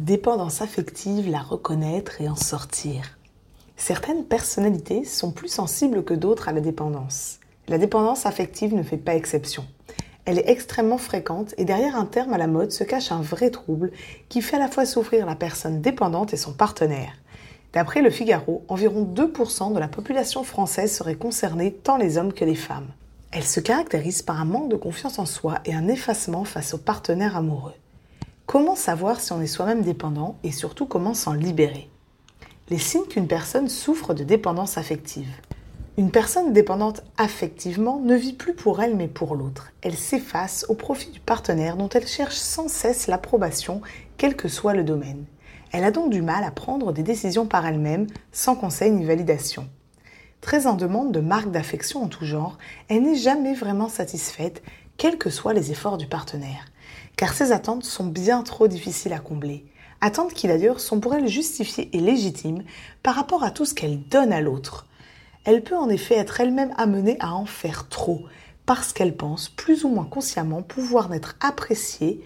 Dépendance affective, la reconnaître et en sortir. Certaines personnalités sont plus sensibles que d'autres à la dépendance. La dépendance affective ne fait pas exception. Elle est extrêmement fréquente et derrière un terme à la mode se cache un vrai trouble qui fait à la fois souffrir la personne dépendante et son partenaire. D'après le Figaro, environ 2% de la population française serait concernée tant les hommes que les femmes. Elle se caractérise par un manque de confiance en soi et un effacement face au partenaire amoureux. Comment savoir si on est soi-même dépendant et surtout comment s'en libérer? Les signes qu'une personne souffre de dépendance affective. Une personne dépendante affectivement ne vit plus pour elle mais pour l'autre. Elle s'efface au profit du partenaire dont elle cherche sans cesse l'approbation, quel que soit le domaine. Elle a donc du mal à prendre des décisions par elle-même, sans conseil ni validation. Très en demande de marques d'affection en tout genre, elle n'est jamais vraiment satisfaite, quels que soient les efforts du partenaire car ces attentes sont bien trop difficiles à combler. Attentes qui d'ailleurs sont pour elle justifiées et légitimes par rapport à tout ce qu'elle donne à l'autre. Elle peut en effet être elle-même amenée à en faire trop, parce qu'elle pense, plus ou moins consciemment, pouvoir n'être appréciée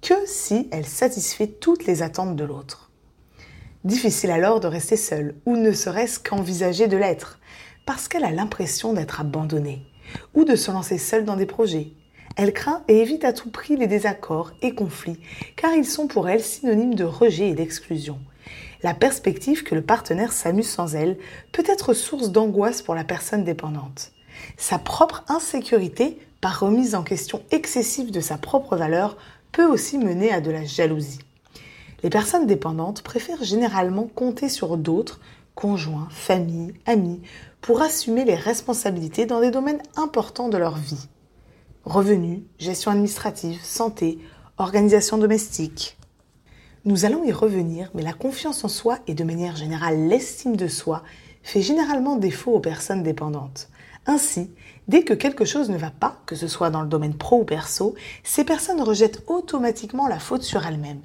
que si elle satisfait toutes les attentes de l'autre. Difficile alors de rester seule, ou ne serait-ce qu'envisager de l'être, parce qu'elle a l'impression d'être abandonnée, ou de se lancer seule dans des projets, elle craint et évite à tout prix les désaccords et conflits, car ils sont pour elle synonymes de rejet et d'exclusion. La perspective que le partenaire s'amuse sans elle peut être source d'angoisse pour la personne dépendante. Sa propre insécurité, par remise en question excessive de sa propre valeur, peut aussi mener à de la jalousie. Les personnes dépendantes préfèrent généralement compter sur d'autres, conjoints, familles, amis, pour assumer les responsabilités dans des domaines importants de leur vie revenus, gestion administrative, santé, organisation domestique. Nous allons y revenir, mais la confiance en soi et de manière générale l'estime de soi fait généralement défaut aux personnes dépendantes. Ainsi, dès que quelque chose ne va pas, que ce soit dans le domaine pro ou perso, ces personnes rejettent automatiquement la faute sur elles-mêmes.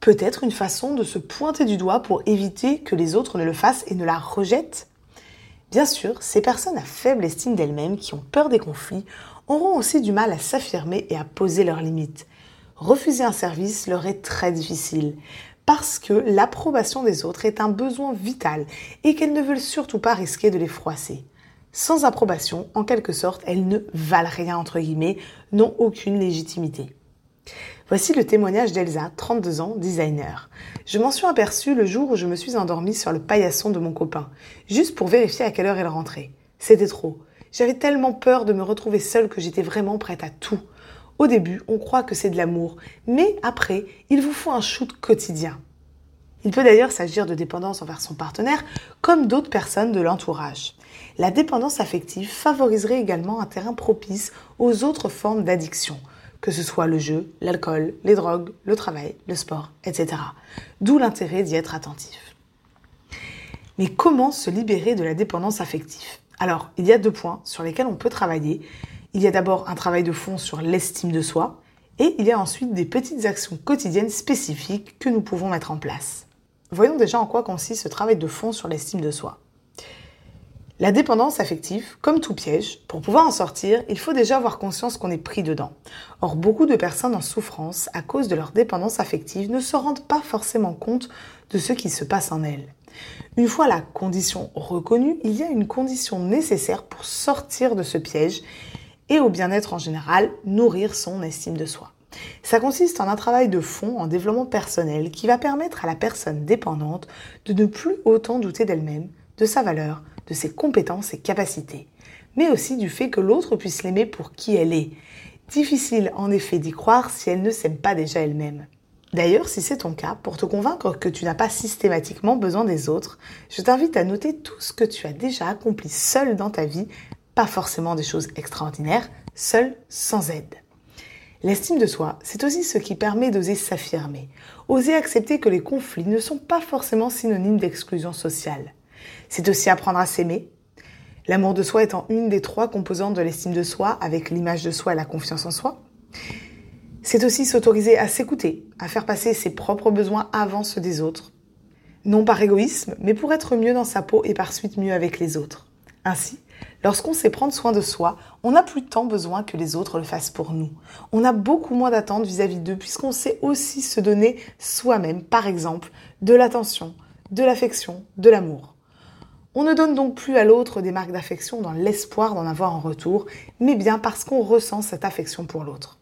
Peut-être une façon de se pointer du doigt pour éviter que les autres ne le fassent et ne la rejettent Bien sûr, ces personnes à faible estime d'elles-mêmes, qui ont peur des conflits, auront aussi du mal à s'affirmer et à poser leurs limites. Refuser un service leur est très difficile parce que l'approbation des autres est un besoin vital et qu'elles ne veulent surtout pas risquer de les froisser. Sans approbation, en quelque sorte, elles ne valent rien, entre guillemets, n'ont aucune légitimité. Voici le témoignage d'Elsa, 32 ans, designer. Je m'en suis aperçue le jour où je me suis endormie sur le paillasson de mon copain, juste pour vérifier à quelle heure elle rentrait. C'était trop. J'avais tellement peur de me retrouver seule que j'étais vraiment prête à tout. Au début, on croit que c'est de l'amour, mais après, il vous faut un shoot quotidien. Il peut d'ailleurs s'agir de dépendance envers son partenaire, comme d'autres personnes de l'entourage. La dépendance affective favoriserait également un terrain propice aux autres formes d'addiction, que ce soit le jeu, l'alcool, les drogues, le travail, le sport, etc. D'où l'intérêt d'y être attentif. Mais comment se libérer de la dépendance affective? Alors, il y a deux points sur lesquels on peut travailler. Il y a d'abord un travail de fond sur l'estime de soi et il y a ensuite des petites actions quotidiennes spécifiques que nous pouvons mettre en place. Voyons déjà en quoi consiste ce travail de fond sur l'estime de soi. La dépendance affective, comme tout piège, pour pouvoir en sortir, il faut déjà avoir conscience qu'on est pris dedans. Or, beaucoup de personnes en souffrance, à cause de leur dépendance affective, ne se rendent pas forcément compte de ce qui se passe en elles. Une fois la condition reconnue, il y a une condition nécessaire pour sortir de ce piège et au bien-être en général, nourrir son estime de soi. Ça consiste en un travail de fond en développement personnel qui va permettre à la personne dépendante de ne plus autant douter d'elle-même, de sa valeur, de ses compétences et capacités, mais aussi du fait que l'autre puisse l'aimer pour qui elle est. Difficile en effet d'y croire si elle ne s'aime pas déjà elle-même. D'ailleurs, si c'est ton cas, pour te convaincre que tu n'as pas systématiquement besoin des autres, je t'invite à noter tout ce que tu as déjà accompli seul dans ta vie, pas forcément des choses extraordinaires, seul, sans aide. L'estime de soi, c'est aussi ce qui permet d'oser s'affirmer, oser accepter que les conflits ne sont pas forcément synonymes d'exclusion sociale. C'est aussi apprendre à s'aimer, l'amour de soi étant une des trois composantes de l'estime de soi avec l'image de soi et la confiance en soi. C'est aussi s'autoriser à s'écouter, à faire passer ses propres besoins avant ceux des autres. Non par égoïsme, mais pour être mieux dans sa peau et par suite mieux avec les autres. Ainsi, Lorsqu'on sait prendre soin de soi, on n'a plus tant besoin que les autres le fassent pour nous. On a beaucoup moins d'attentes vis-à-vis d'eux puisqu'on sait aussi se donner soi-même, par exemple, de l'attention, de l'affection, de l'amour. On ne donne donc plus à l'autre des marques d'affection dans l'espoir d'en avoir en retour, mais bien parce qu'on ressent cette affection pour l'autre.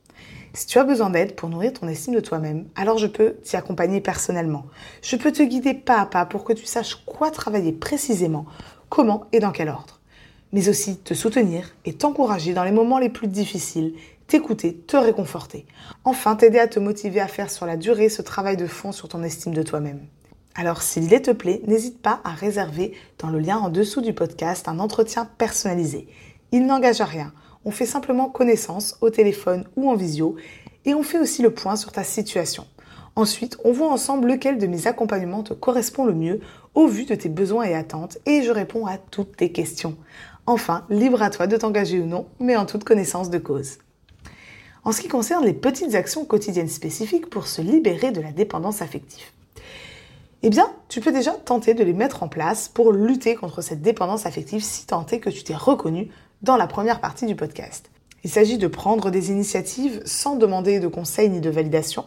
Si tu as besoin d'aide pour nourrir ton estime de toi-même, alors je peux t'y accompagner personnellement. Je peux te guider pas à pas pour que tu saches quoi travailler précisément, comment et dans quel ordre mais aussi te soutenir et t'encourager dans les moments les plus difficiles, t'écouter, te réconforter. Enfin, t'aider à te motiver à faire sur la durée ce travail de fond sur ton estime de toi-même. Alors, si l'idée te plaît, n'hésite pas à réserver dans le lien en dessous du podcast un entretien personnalisé. Il n'engage à rien. On fait simplement connaissance au téléphone ou en visio et on fait aussi le point sur ta situation. Ensuite, on voit ensemble lequel de mes accompagnements te correspond le mieux au vu de tes besoins et attentes et je réponds à toutes tes questions. Enfin, libre à toi de t'engager ou non, mais en toute connaissance de cause. En ce qui concerne les petites actions quotidiennes spécifiques pour se libérer de la dépendance affective, eh bien, tu peux déjà tenter de les mettre en place pour lutter contre cette dépendance affective si est que tu t'es reconnu dans la première partie du podcast. Il s'agit de prendre des initiatives sans demander de conseils ni de validation,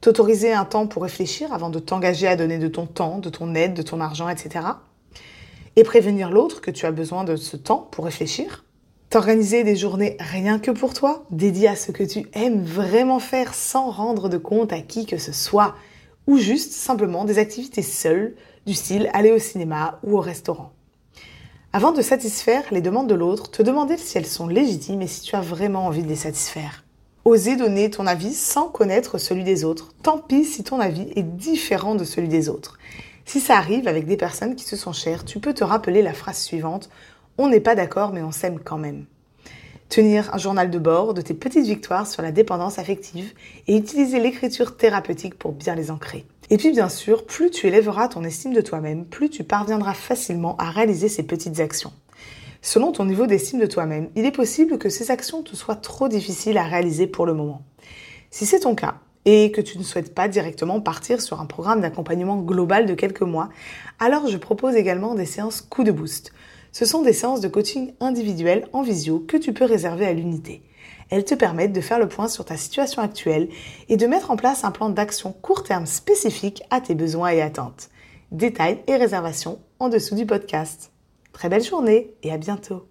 t'autoriser un temps pour réfléchir avant de t'engager à donner de ton temps, de ton aide, de ton argent, etc et prévenir l'autre que tu as besoin de ce temps pour réfléchir. T'organiser des journées rien que pour toi, dédiées à ce que tu aimes vraiment faire sans rendre de compte à qui que ce soit, ou juste simplement des activités seules, du style aller au cinéma ou au restaurant. Avant de satisfaire les demandes de l'autre, te demander si elles sont légitimes et si tu as vraiment envie de les satisfaire. Oser donner ton avis sans connaître celui des autres. Tant pis si ton avis est différent de celui des autres. Si ça arrive avec des personnes qui se sont chères, tu peux te rappeler la phrase suivante On n'est pas d'accord, mais on s'aime quand même. Tenir un journal de bord de tes petites victoires sur la dépendance affective et utiliser l'écriture thérapeutique pour bien les ancrer. Et puis bien sûr, plus tu élèveras ton estime de toi-même, plus tu parviendras facilement à réaliser ces petites actions. Selon ton niveau d'estime de toi-même, il est possible que ces actions te soient trop difficiles à réaliser pour le moment. Si c'est ton cas, et que tu ne souhaites pas directement partir sur un programme d'accompagnement global de quelques mois, alors je propose également des séances coup de boost. Ce sont des séances de coaching individuel en visio que tu peux réserver à l'unité. Elles te permettent de faire le point sur ta situation actuelle et de mettre en place un plan d'action court terme spécifique à tes besoins et attentes. Détails et réservations en dessous du podcast. Très belle journée et à bientôt.